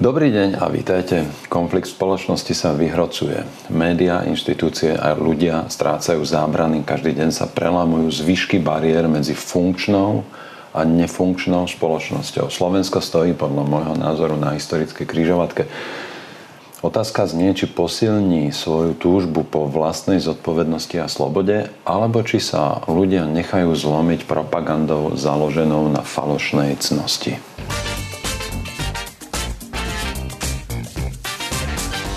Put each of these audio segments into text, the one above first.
Dobrý deň a vítajte. Konflikt v spoločnosti sa vyhrocuje. Média, inštitúcie a ľudia strácajú zábrany, každý deň sa prelámujú zvyšky bariér medzi funkčnou a nefunkčnou spoločnosťou. Slovensko stojí podľa môjho názoru na historickej krížovatke. Otázka znie, či posilní svoju túžbu po vlastnej zodpovednosti a slobode, alebo či sa ľudia nechajú zlomiť propagandou založenou na falošnej cnosti.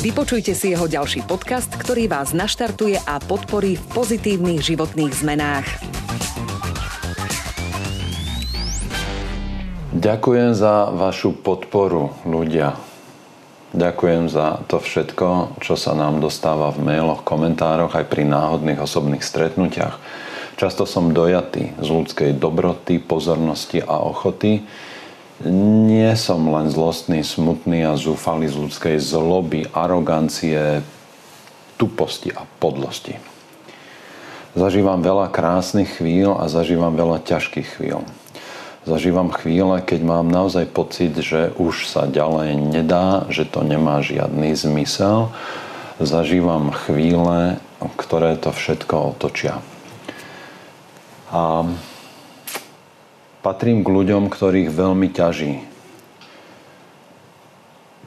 Vypočujte si jeho ďalší podcast, ktorý vás naštartuje a podporí v pozitívnych životných zmenách. Ďakujem za vašu podporu, ľudia. Ďakujem za to všetko, čo sa nám dostáva v mailoch, komentároch aj pri náhodných osobných stretnutiach. Často som dojatý z ľudskej dobroty, pozornosti a ochoty nie som len zlostný, smutný a zúfalý z ľudskej zloby, arogancie, tuposti a podlosti. Zažívam veľa krásnych chvíľ a zažívam veľa ťažkých chvíľ. Zažívam chvíle, keď mám naozaj pocit, že už sa ďalej nedá, že to nemá žiadny zmysel. Zažívam chvíle, ktoré to všetko otočia. A Patrím k ľuďom, ktorých veľmi ťaží.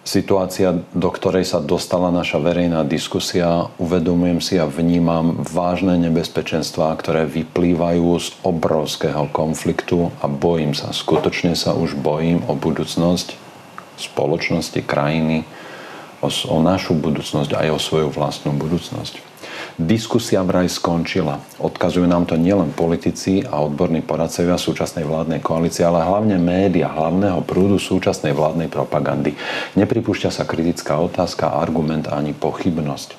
Situácia, do ktorej sa dostala naša verejná diskusia, uvedomujem si a vnímam vážne nebezpečenstvá, ktoré vyplývajú z obrovského konfliktu a bojím sa, skutočne sa už bojím o budúcnosť spoločnosti, krajiny, o, o našu budúcnosť aj o svoju vlastnú budúcnosť. Diskusia vraj skončila. Odkazujú nám to nielen politici a odborní poradcovia súčasnej vládnej koalície, ale hlavne média hlavného prúdu súčasnej vládnej propagandy. Nepripúšťa sa kritická otázka, argument ani pochybnosť.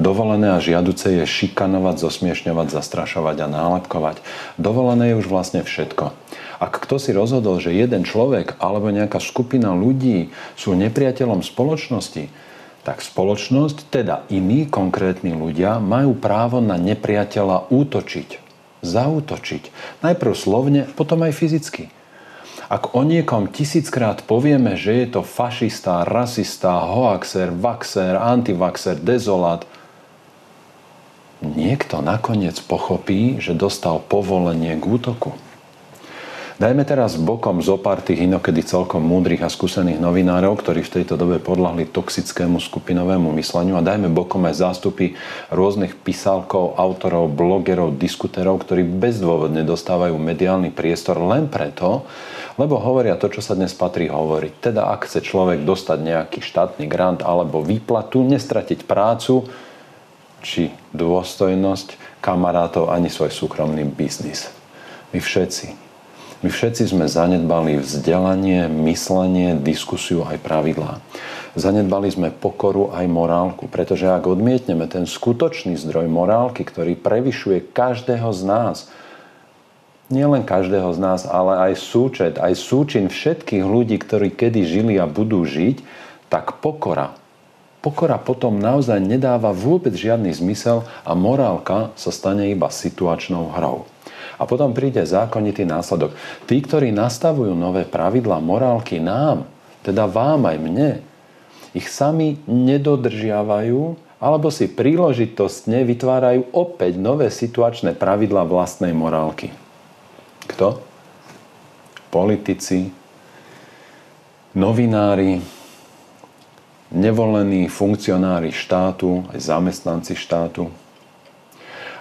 Dovolené a žiaduce je šikanovať, zosmiešňovať, zastrašovať a nálepkovať. Dovolené je už vlastne všetko. Ak kto si rozhodol, že jeden človek alebo nejaká skupina ľudí sú nepriateľom spoločnosti, tak spoločnosť, teda iní konkrétni ľudia, majú právo na nepriateľa útočiť, zautočiť. Najprv slovne, potom aj fyzicky. Ak o niekom tisíckrát povieme, že je to fašista, rasista, hoaxer, vaxer, antivaxer, dezolát, niekto nakoniec pochopí, že dostal povolenie k útoku. Dajme teraz bokom zo pár tých inokedy celkom múdrych a skúsených novinárov, ktorí v tejto dobe podľahli toxickému skupinovému mysleniu a dajme bokom aj zástupy rôznych písalkov, autorov, blogerov, diskuterov, ktorí bezdôvodne dostávajú mediálny priestor len preto, lebo hovoria to, čo sa dnes patrí hovoriť. Teda ak chce človek dostať nejaký štátny grant alebo výplatu, nestratiť prácu či dôstojnosť kamarátov ani svoj súkromný biznis. My všetci my všetci sme zanedbali vzdelanie, myslenie, diskusiu aj pravidlá. Zanedbali sme pokoru aj morálku, pretože ak odmietneme ten skutočný zdroj morálky, ktorý prevyšuje každého z nás, nielen každého z nás, ale aj súčet, aj súčin všetkých ľudí, ktorí kedy žili a budú žiť, tak pokora. Pokora potom naozaj nedáva vôbec žiadny zmysel a morálka sa stane iba situačnou hrou. A potom príde zákonitý následok. Tí, ktorí nastavujú nové pravidlá morálky nám, teda vám aj mne, ich sami nedodržiavajú alebo si príležitostne vytvárajú opäť nové situačné pravidlá vlastnej morálky. Kto? Politici, novinári, nevolení funkcionári štátu, aj zamestnanci štátu,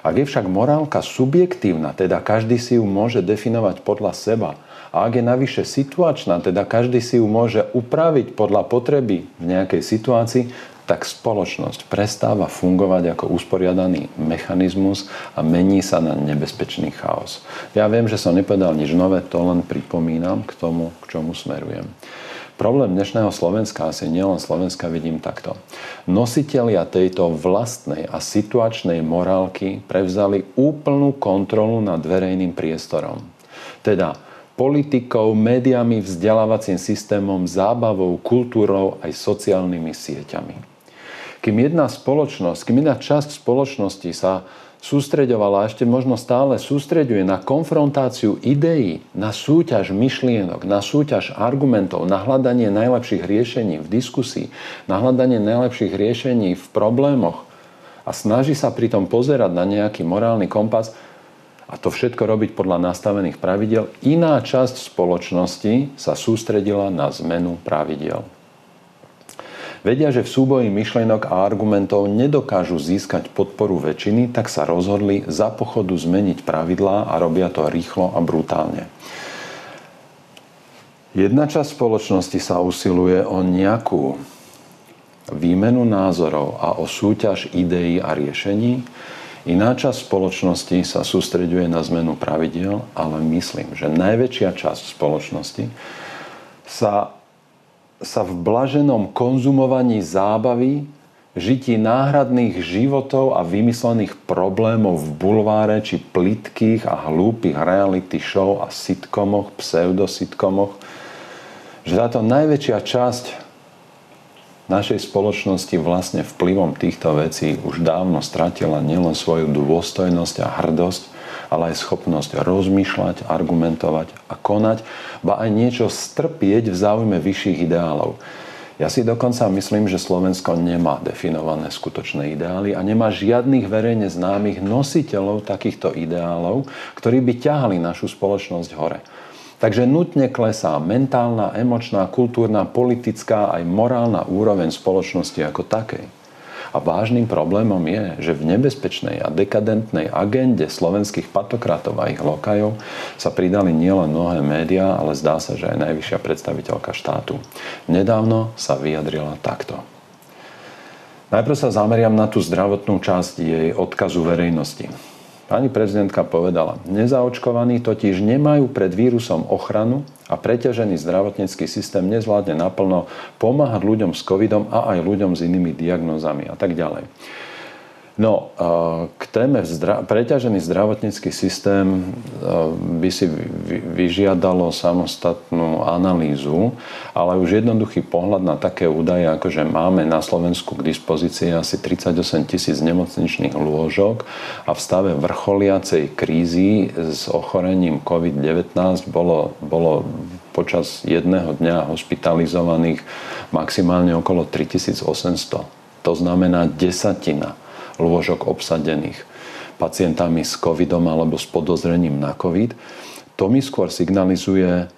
ak je však morálka subjektívna, teda každý si ju môže definovať podľa seba, a ak je navyše situačná, teda každý si ju môže upraviť podľa potreby v nejakej situácii, tak spoločnosť prestáva fungovať ako usporiadaný mechanizmus a mení sa na nebezpečný chaos. Ja viem, že som nepovedal nič nové, to len pripomínam k tomu, k čomu smerujem. Problém dnešného Slovenska, asi nielen Slovenska, vidím takto. Nositelia tejto vlastnej a situačnej morálky prevzali úplnú kontrolu nad verejným priestorom. Teda politikou, médiami, vzdelávacím systémom, zábavou, kultúrou aj sociálnymi sieťami. Kým jedna spoločnosť, kým jedna časť spoločnosti sa sústreďovala a ešte možno stále sústreďuje na konfrontáciu ideí, na súťaž myšlienok, na súťaž argumentov, na hľadanie najlepších riešení v diskusii, na hľadanie najlepších riešení v problémoch a snaží sa pritom pozerať na nejaký morálny kompas a to všetko robiť podľa nastavených pravidel, iná časť spoločnosti sa sústredila na zmenu pravidel. Vedia, že v súboji myšlienok a argumentov nedokážu získať podporu väčšiny, tak sa rozhodli za pochodu zmeniť pravidlá a robia to rýchlo a brutálne. Jedna časť spoločnosti sa usiluje o nejakú výmenu názorov a o súťaž ideí a riešení. Iná časť spoločnosti sa sústreďuje na zmenu pravidiel, ale myslím, že najväčšia časť spoločnosti sa sa v blaženom konzumovaní zábavy, žití náhradných životov a vymyslených problémov v bulváre či plitkých a hlúpých reality show a sitcomoch, pseudositcomoch, že táto najväčšia časť našej spoločnosti vlastne vplyvom týchto vecí už dávno stratila nielen svoju dôstojnosť a hrdosť, ale aj schopnosť rozmýšľať, argumentovať a konať, ba aj niečo strpieť v záujme vyšších ideálov. Ja si dokonca myslím, že Slovensko nemá definované skutočné ideály a nemá žiadnych verejne známych nositeľov takýchto ideálov, ktorí by ťahali našu spoločnosť hore. Takže nutne klesá mentálna, emočná, kultúrna, politická aj morálna úroveň spoločnosti ako takej. A vážnym problémom je, že v nebezpečnej a dekadentnej agende slovenských patokratov a ich lokajov sa pridali nielen mnohé médiá, ale zdá sa, že aj najvyššia predstaviteľka štátu. Nedávno sa vyjadrila takto. Najprv sa zameriam na tú zdravotnú časť jej odkazu verejnosti. Pani prezidentka povedala, nezaočkovaní totiž nemajú pred vírusom ochranu a preťažený zdravotnícky systém nezvládne naplno pomáhať ľuďom s covidom a aj ľuďom s inými diagnózami a tak ďalej. No, k téme zdra- preťažený zdravotnícky systém by si vyžiadalo samostatnú analýzu, ale už jednoduchý pohľad na také údaje, ako že máme na Slovensku k dispozícii asi 38 tisíc nemocničných lôžok a v stave vrcholiacej krízy s ochorením COVID-19 bolo, bolo počas jedného dňa hospitalizovaných maximálne okolo 3800. To znamená desatina lôžok obsadených pacientami s covidom alebo s podozrením na covid, to mi skôr signalizuje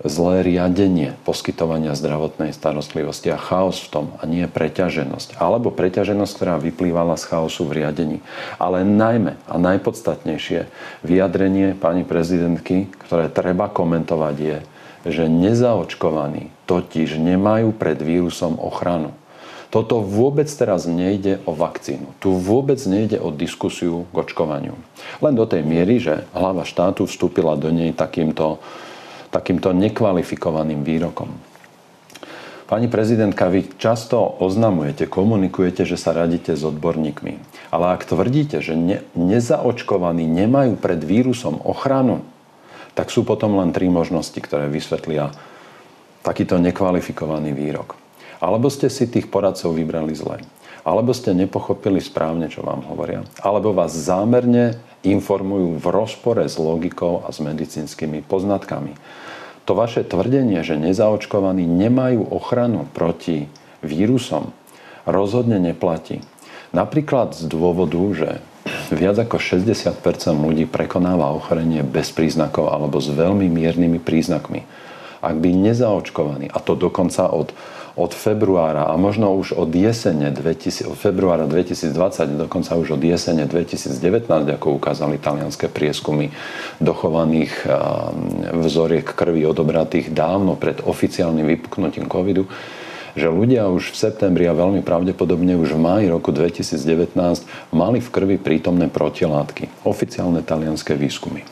zlé riadenie poskytovania zdravotnej starostlivosti a chaos v tom a nie preťaženosť. Alebo preťaženosť, ktorá vyplývala z chaosu v riadení. Ale najmä a najpodstatnejšie vyjadrenie pani prezidentky, ktoré treba komentovať je, že nezaočkovaní totiž nemajú pred vírusom ochranu. Toto vôbec teraz nejde o vakcínu. Tu vôbec nejde o diskusiu k očkovaniu. Len do tej miery, že hlava štátu vstúpila do nej takýmto, takýmto nekvalifikovaným výrokom. Pani prezidentka, vy často oznamujete, komunikujete, že sa radíte s odborníkmi. Ale ak tvrdíte, že ne, nezaočkovaní nemajú pred vírusom ochranu, tak sú potom len tri možnosti, ktoré vysvetlia takýto nekvalifikovaný výrok. Alebo ste si tých poradcov vybrali zle. Alebo ste nepochopili správne, čo vám hovoria. Alebo vás zámerne informujú v rozpore s logikou a s medicínskymi poznatkami. To vaše tvrdenie, že nezaočkovaní nemajú ochranu proti vírusom, rozhodne neplatí. Napríklad z dôvodu, že viac ako 60 ľudí prekonáva ochorenie bez príznakov alebo s veľmi miernymi príznakmi. Ak by nezaočkovaní, a to dokonca od od februára a možno už od jesene 2000, od februára 2020, dokonca už od jesene 2019, ako ukázali talianské prieskumy dochovaných vzoriek krvi odobratých dávno pred oficiálnym vypuknutím covidu, že ľudia už v septembri a veľmi pravdepodobne už v máji roku 2019 mali v krvi prítomné protilátky. Oficiálne talianské výskumy.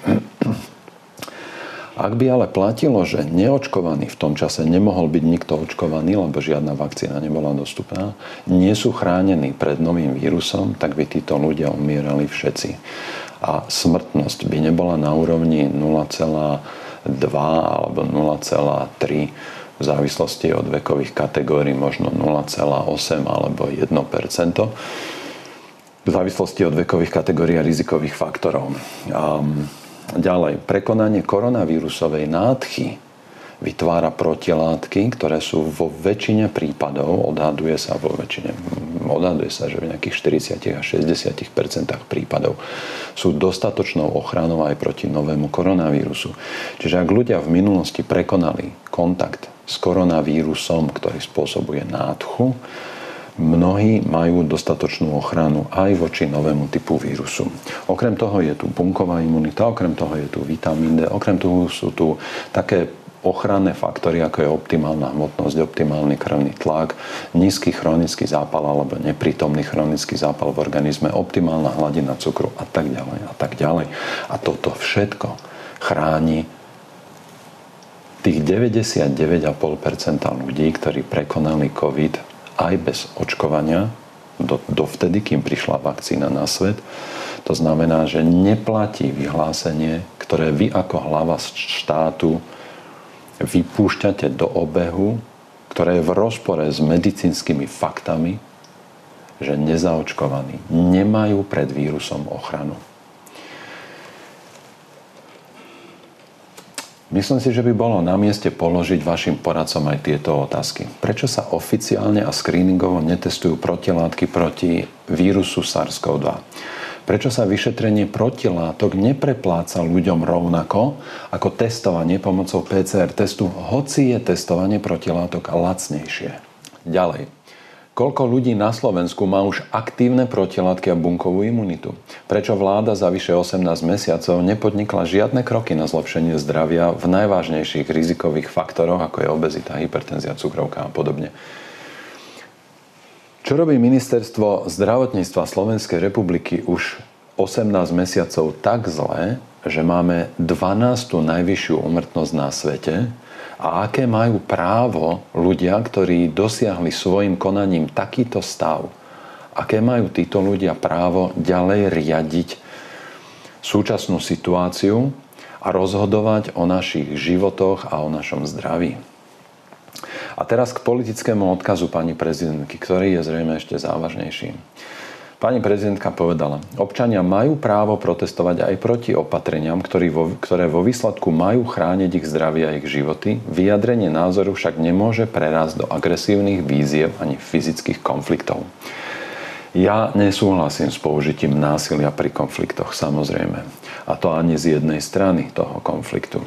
Ak by ale platilo, že neočkovaný v tom čase nemohol byť nikto očkovaný, lebo žiadna vakcína nebola dostupná, nie sú chránení pred novým vírusom, tak by títo ľudia umierali všetci. A smrtnosť by nebola na úrovni 0,2 alebo 0,3 v závislosti od vekových kategórií možno 0,8 alebo 1 v závislosti od vekových kategórií a rizikových faktorov. Um, Ďalej, prekonanie koronavírusovej nádchy vytvára protilátky, ktoré sú vo väčšine prípadov, odhaduje sa vo väčšine, odhaduje sa, že v nejakých 40 až 60 prípadov sú dostatočnou ochranou aj proti novému koronavírusu. Čiže ak ľudia v minulosti prekonali kontakt s koronavírusom, ktorý spôsobuje nádchu, mnohí majú dostatočnú ochranu aj voči novému typu vírusu. Okrem toho je tu bunková imunita, okrem toho je tu vitamín D, okrem toho sú tu také ochranné faktory, ako je optimálna hmotnosť, optimálny krvný tlak, nízky chronický zápal alebo neprítomný chronický zápal v organizme, optimálna hladina cukru a tak ďalej a tak ďalej. A toto všetko chráni tých 99,5% ľudí, ktorí prekonali COVID aj bez očkovania, do, dovtedy, kým prišla vakcína na svet. To znamená, že neplatí vyhlásenie, ktoré vy ako hlava štátu vypúšťate do obehu, ktoré je v rozpore s medicínskymi faktami, že nezaočkovaní nemajú pred vírusom ochranu. Myslím si, že by bolo na mieste položiť vašim poradcom aj tieto otázky. Prečo sa oficiálne a screeningovo netestujú protilátky proti vírusu SARS-CoV-2? Prečo sa vyšetrenie protilátok neprepláca ľuďom rovnako ako testovanie pomocou PCR testu, hoci je testovanie protilátok lacnejšie? Ďalej. Koľko ľudí na Slovensku má už aktívne protilátky a bunkovú imunitu? Prečo vláda za vyše 18 mesiacov nepodnikla žiadne kroky na zlepšenie zdravia v najvážnejších rizikových faktoroch, ako je obezita, hypertenzia, cukrovka a podobne? Čo robí ministerstvo zdravotníctva Slovenskej republiky už 18 mesiacov tak zle, že máme 12. najvyššiu umrtnosť na svete, a aké majú právo ľudia, ktorí dosiahli svojim konaním takýto stav, aké majú títo ľudia právo ďalej riadiť súčasnú situáciu a rozhodovať o našich životoch a o našom zdraví. A teraz k politickému odkazu pani prezidentky, ktorý je zrejme ešte závažnejší. Pani prezidentka povedala, občania majú právo protestovať aj proti opatreniam, ktoré vo výsledku majú chrániť ich zdravie a ich životy. Vyjadrenie názoru však nemôže prerásť do agresívnych víziev ani fyzických konfliktov. Ja nesúhlasím s použitím násilia pri konfliktoch, samozrejme. A to ani z jednej strany toho konfliktu.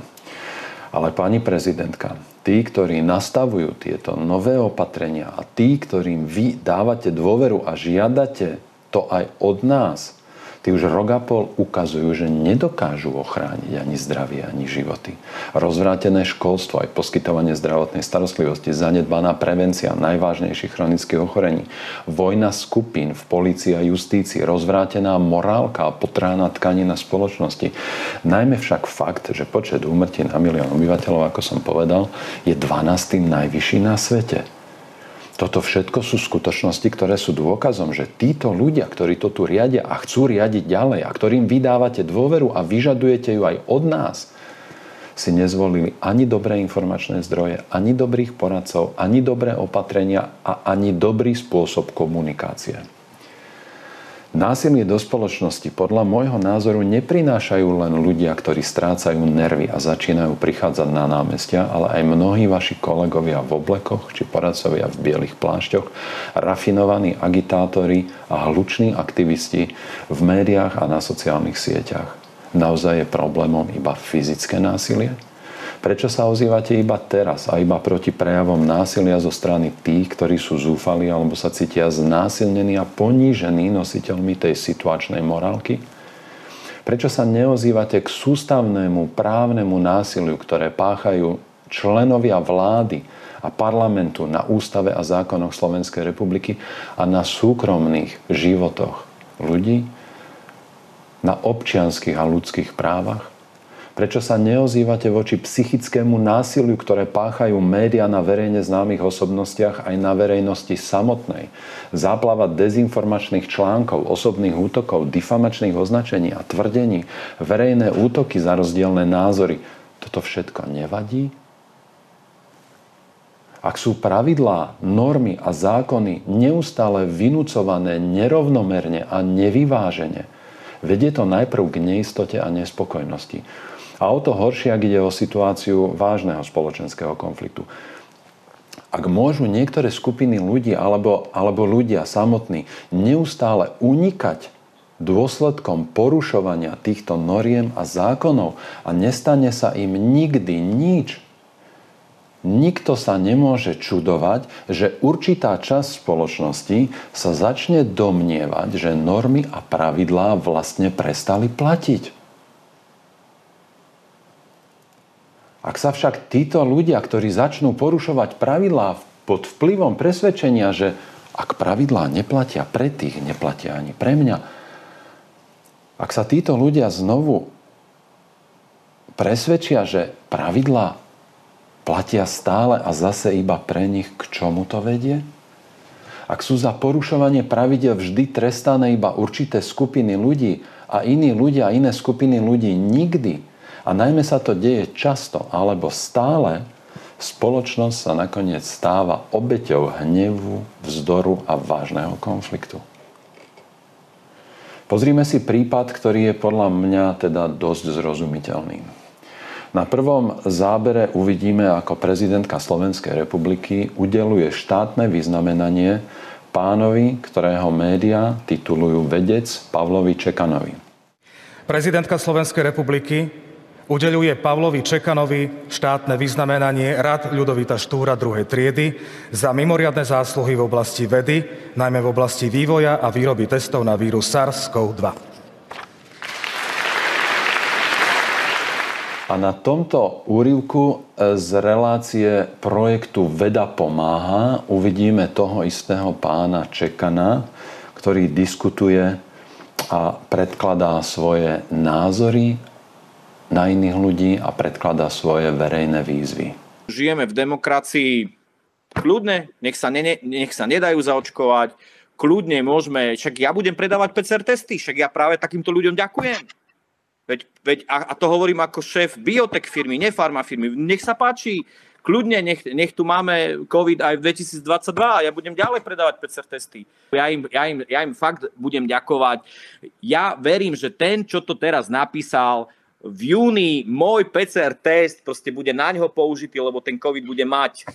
Ale pani prezidentka, tí, ktorí nastavujú tieto nové opatrenia a tí, ktorým vy dávate dôveru a žiadate to aj od nás, tí už rok ukazujú, že nedokážu ochrániť ani zdravie, ani životy. Rozvrátené školstvo, aj poskytovanie zdravotnej starostlivosti, zanedbaná prevencia najvážnejších chronických ochorení, vojna skupín v policii a justícii, rozvrátená morálka a potrána tkanina spoločnosti. Najmä však fakt, že počet úmrtí na milión obyvateľov, ako som povedal, je 12. najvyšší na svete. Toto všetko sú skutočnosti, ktoré sú dôkazom, že títo ľudia, ktorí to tu riadia a chcú riadiť ďalej a ktorým vydávate dôveru a vyžadujete ju aj od nás, si nezvolili ani dobré informačné zdroje, ani dobrých poradcov, ani dobré opatrenia a ani dobrý spôsob komunikácie. Násilie do spoločnosti podľa môjho názoru neprinášajú len ľudia, ktorí strácajú nervy a začínajú prichádzať na námestia, ale aj mnohí vaši kolegovia v oblekoch či poradcovia v bielých plášťoch, rafinovaní agitátori a hluční aktivisti v médiách a na sociálnych sieťach. Naozaj je problémom iba fyzické násilie? Prečo sa ozývate iba teraz a iba proti prejavom násilia zo strany tých, ktorí sú zúfali alebo sa cítia znásilnení a ponížení nositeľmi tej situačnej morálky? Prečo sa neozývate k sústavnému právnemu násiliu, ktoré páchajú členovia vlády a parlamentu na ústave a zákonoch Slovenskej republiky a na súkromných životoch ľudí, na občianských a ľudských právach? Prečo sa neozývate voči psychickému násiliu, ktoré páchajú médiá na verejne známych osobnostiach aj na verejnosti samotnej? Záplava dezinformačných článkov, osobných útokov, difamačných označení a tvrdení, verejné útoky za rozdielne názory. Toto všetko nevadí? Ak sú pravidlá, normy a zákony neustále vynúcované nerovnomerne a nevyvážene, vedie to najprv k neistote a nespokojnosti. A o to horšie, ak ide o situáciu vážneho spoločenského konfliktu. Ak môžu niektoré skupiny ľudí alebo, alebo ľudia samotní neustále unikať dôsledkom porušovania týchto noriem a zákonov a nestane sa im nikdy nič, nikto sa nemôže čudovať, že určitá časť spoločnosti sa začne domnievať, že normy a pravidlá vlastne prestali platiť. Ak sa však títo ľudia, ktorí začnú porušovať pravidlá pod vplyvom presvedčenia, že ak pravidlá neplatia pre tých, neplatia ani pre mňa, ak sa títo ľudia znovu presvedčia, že pravidlá platia stále a zase iba pre nich, k čomu to vedie? Ak sú za porušovanie pravidel vždy trestané iba určité skupiny ľudí a iní ľudia iné skupiny ľudí nikdy, a najmä sa to deje často alebo stále, spoločnosť sa nakoniec stáva obeťou hnevu, vzdoru a vážneho konfliktu. Pozrime si prípad, ktorý je podľa mňa teda dosť zrozumiteľný. Na prvom zábere uvidíme, ako prezidentka Slovenskej republiky udeluje štátne vyznamenanie pánovi, ktorého média titulujú vedec Pavlovi Čekanovi. Prezidentka Slovenskej republiky udeľuje Pavlovi Čekanovi štátne vyznamenanie Rad Ľudovita Štúra druhej triedy za mimoriadne zásluhy v oblasti vedy, najmä v oblasti vývoja a výroby testov na vírus SARS-CoV-2. A na tomto úrivku e, z relácie projektu Veda pomáha uvidíme toho istého pána Čekana, ktorý diskutuje a predkladá svoje názory na iných ľudí a predkladá svoje verejné výzvy. Žijeme v demokracii kľudne, nech sa, ne, nech sa nedajú zaočkovať, kľudne môžeme, však ja budem predávať PCR testy, však ja práve takýmto ľuďom ďakujem. Veď, veď a, a to hovorím ako šéf biotech firmy, nefarma firmy. Nech sa páči, kľudne, nech, nech tu máme COVID aj v 2022 a ja budem ďalej predávať PCR testy. Ja im, ja, im, ja im fakt budem ďakovať. Ja verím, že ten, čo to teraz napísal, v júni môj PCR test proste bude na ňo použitý, lebo ten COVID bude mať.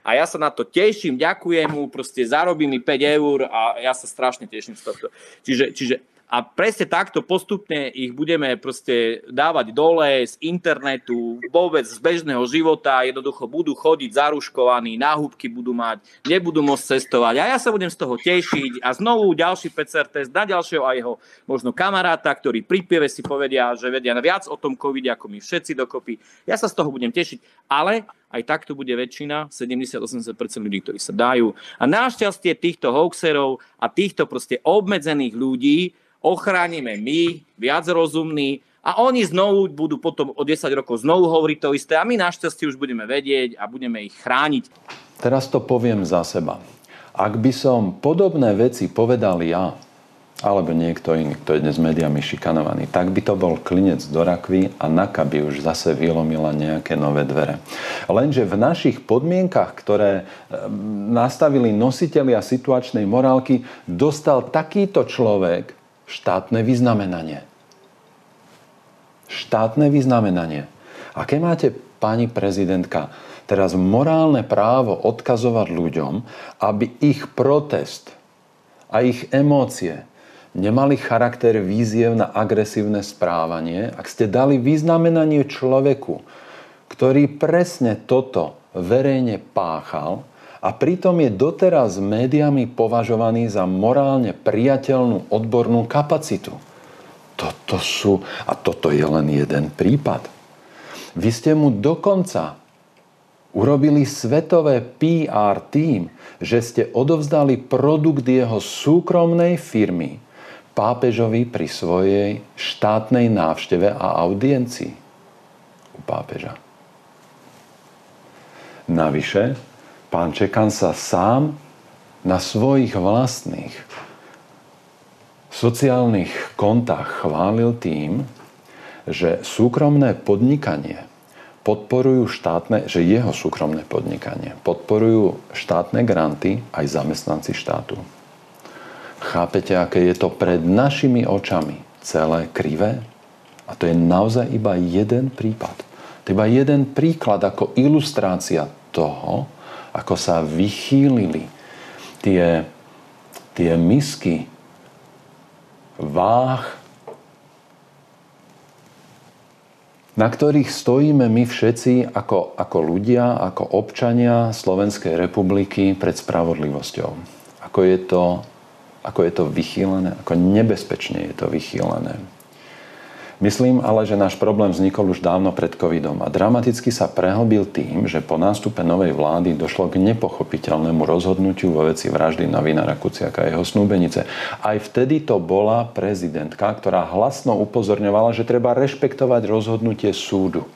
A ja sa na to teším, ďakujem mu, proste zarobí mi 5 eur a ja sa strašne teším z tohto. Čiže, čiže a presne takto postupne ich budeme proste dávať dole z internetu, vôbec z bežného života, jednoducho budú chodiť zaruškovaní, náhubky budú mať, nebudú môcť cestovať. A ja sa budem z toho tešiť. A znovu ďalší PCR test na ďalšieho a jeho možno kamaráta, ktorí pri pieve si povedia, že vedia viac o tom COVID ako my všetci dokopy. Ja sa z toho budem tešiť, ale aj takto bude väčšina, 70-80% ľudí, ktorí sa dajú. A našťastie týchto hoaxerov a týchto proste obmedzených ľudí ochránime my, viac rozumní, a oni znovu budú potom o 10 rokov znovu hovoriť to isté a my našťastie už budeme vedieť a budeme ich chrániť. Teraz to poviem za seba. Ak by som podobné veci povedal ja, alebo niekto iný, kto je dnes médiami šikanovaný, tak by to bol klinec do rakvy a NAKA by už zase vylomila nejaké nové dvere. Lenže v našich podmienkach, ktoré nastavili nositelia situačnej morálky, dostal takýto človek štátne vyznamenanie. Štátne vyznamenanie. Aké máte, pani prezidentka, teraz morálne právo odkazovať ľuďom, aby ich protest a ich emócie nemali charakter výziev na agresívne správanie, ak ste dali vyznamenanie človeku, ktorý presne toto verejne páchal, a pritom je doteraz médiami považovaný za morálne priateľnú odbornú kapacitu. Toto sú, a toto je len jeden prípad. Vy ste mu dokonca urobili svetové PR tým, že ste odovzdali produkt jeho súkromnej firmy pápežovi pri svojej štátnej návšteve a audiencii. u pápeža. Navyše, pán Čekan sa sám na svojich vlastných sociálnych kontách chválil tým, že súkromné podnikanie podporujú štátne, že jeho súkromné podnikanie podporujú štátne granty aj zamestnanci štátu. Chápete, aké je to pred našimi očami celé krivé? A to je naozaj iba jeden prípad. To je iba jeden príklad ako ilustrácia toho, ako sa vychýlili tie, tie misky váh na ktorých stojíme my všetci ako, ako ľudia, ako občania Slovenskej republiky pred spravodlivosťou. Ako je to, ako je to vychýlené, ako nebezpečne je to vychýlené. Myslím ale, že náš problém vznikol už dávno pred covidom a dramaticky sa prehlbil tým, že po nástupe novej vlády došlo k nepochopiteľnému rozhodnutiu vo veci vraždy novinára Kuciaka a jeho snúbenice. Aj vtedy to bola prezidentka, ktorá hlasno upozorňovala, že treba rešpektovať rozhodnutie súdu.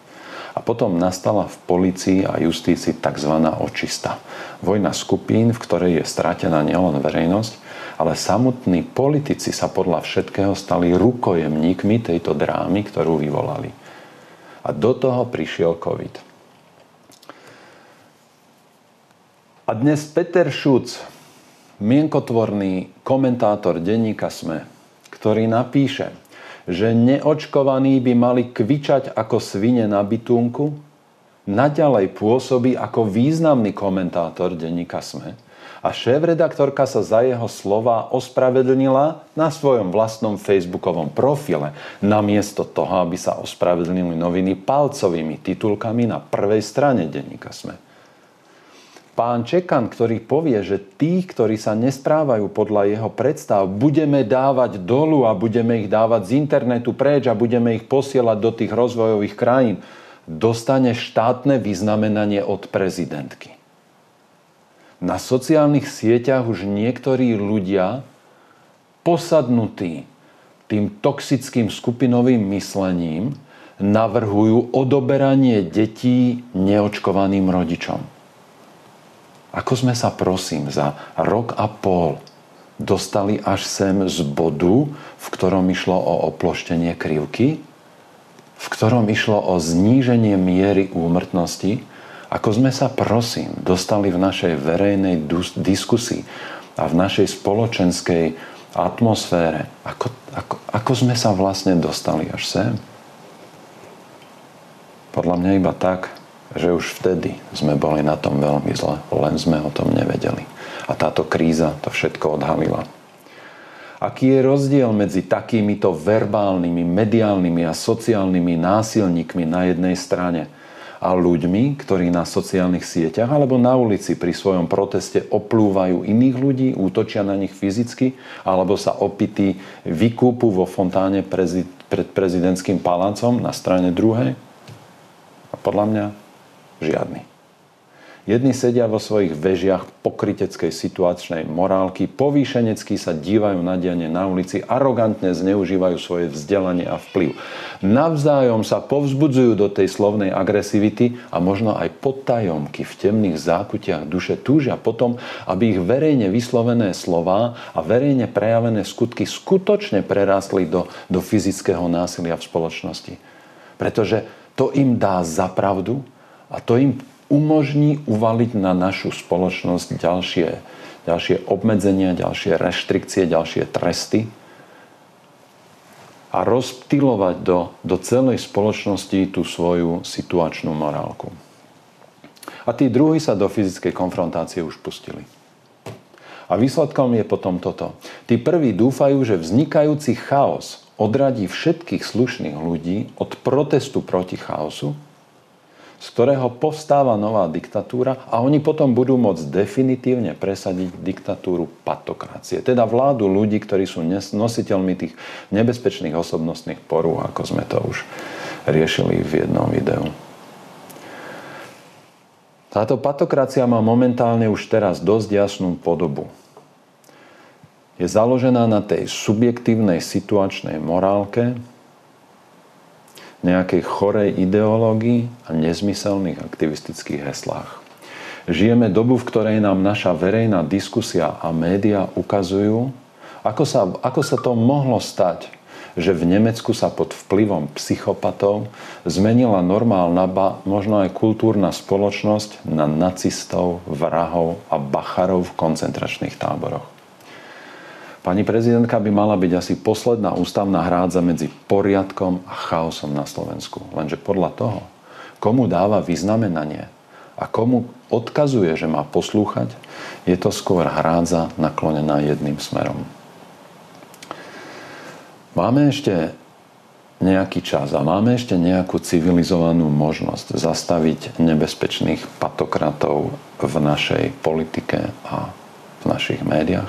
A potom nastala v policii a justícii tzv. očista. Vojna skupín, v ktorej je stratená nielen verejnosť, ale samotní politici sa podľa všetkého stali rukojemníkmi tejto drámy, ktorú vyvolali. A do toho prišiel COVID. A dnes Peter Šuc, mienkotvorný komentátor denníka SME, ktorý napíše, že neočkovaní by mali kvičať ako svine na bytunku, naďalej pôsobí ako významný komentátor denníka SME, a šéf-redaktorka sa za jeho slova ospravedlnila na svojom vlastnom facebookovom profile, namiesto toho, aby sa ospravedlnili noviny palcovými titulkami na prvej strane denníka SME. Pán Čekan, ktorý povie, že tých, ktorí sa nesprávajú podľa jeho predstav, budeme dávať dolu a budeme ich dávať z internetu preč a budeme ich posielať do tých rozvojových krajín, dostane štátne vyznamenanie od prezidentky na sociálnych sieťach už niektorí ľudia posadnutí tým toxickým skupinovým myslením navrhujú odoberanie detí neočkovaným rodičom. Ako sme sa prosím za rok a pol dostali až sem z bodu, v ktorom išlo o oploštenie krivky, v ktorom išlo o zníženie miery úmrtnosti, ako sme sa, prosím, dostali v našej verejnej diskusii a v našej spoločenskej atmosfére, ako, ako, ako sme sa vlastne dostali až sem? Podľa mňa iba tak, že už vtedy sme boli na tom veľmi zle, len sme o tom nevedeli. A táto kríza to všetko odhalila. Aký je rozdiel medzi takýmito verbálnymi, mediálnymi a sociálnymi násilníkmi na jednej strane – a ľuďmi, ktorí na sociálnych sieťach alebo na ulici pri svojom proteste oplúvajú iných ľudí, útočia na nich fyzicky alebo sa opití vykúpu vo fontáne pred prezidentským palácom na strane druhej? A podľa mňa žiadny. Jedni sedia vo svojich vežiach pokryteckej situačnej morálky, povýšenecky sa dívajú na dianie na ulici, arogantne zneužívajú svoje vzdelanie a vplyv. Navzájom sa povzbudzujú do tej slovnej agresivity a možno aj podtajomky v temných zákutiach duše túžia potom, aby ich verejne vyslovené slova a verejne prejavené skutky skutočne prerástli do, do fyzického násilia v spoločnosti. Pretože to im dá zapravdu a to im umožní uvaliť na našu spoločnosť ďalšie, ďalšie obmedzenia, ďalšie reštrikcie, ďalšie tresty a rozptilovať do, do celej spoločnosti tú svoju situačnú morálku. A tí druhí sa do fyzickej konfrontácie už pustili. A výsledkom je potom toto. Tí prví dúfajú, že vznikajúci chaos odradí všetkých slušných ľudí od protestu proti chaosu z ktorého povstáva nová diktatúra a oni potom budú môcť definitívne presadiť diktatúru patokracie. Teda vládu ľudí, ktorí sú nositeľmi tých nebezpečných osobnostných porú, ako sme to už riešili v jednom videu. Táto patokracia má momentálne už teraz dosť jasnú podobu. Je založená na tej subjektívnej situačnej morálke, nejakej chorej ideológii a nezmyselných aktivistických heslách. Žijeme dobu, v ktorej nám naša verejná diskusia a média ukazujú, ako sa, ako sa to mohlo stať, že v Nemecku sa pod vplyvom psychopatov zmenila normálna, ba možno aj kultúrna spoločnosť na nacistov, vrahov a bacharov v koncentračných táboroch. Pani prezidentka by mala byť asi posledná ústavná hrádza medzi poriadkom a chaosom na Slovensku. Lenže podľa toho, komu dáva vyznamenanie a komu odkazuje, že má poslúchať, je to skôr hrádza naklonená jedným smerom. Máme ešte nejaký čas a máme ešte nejakú civilizovanú možnosť zastaviť nebezpečných patokratov v našej politike a v našich médiách?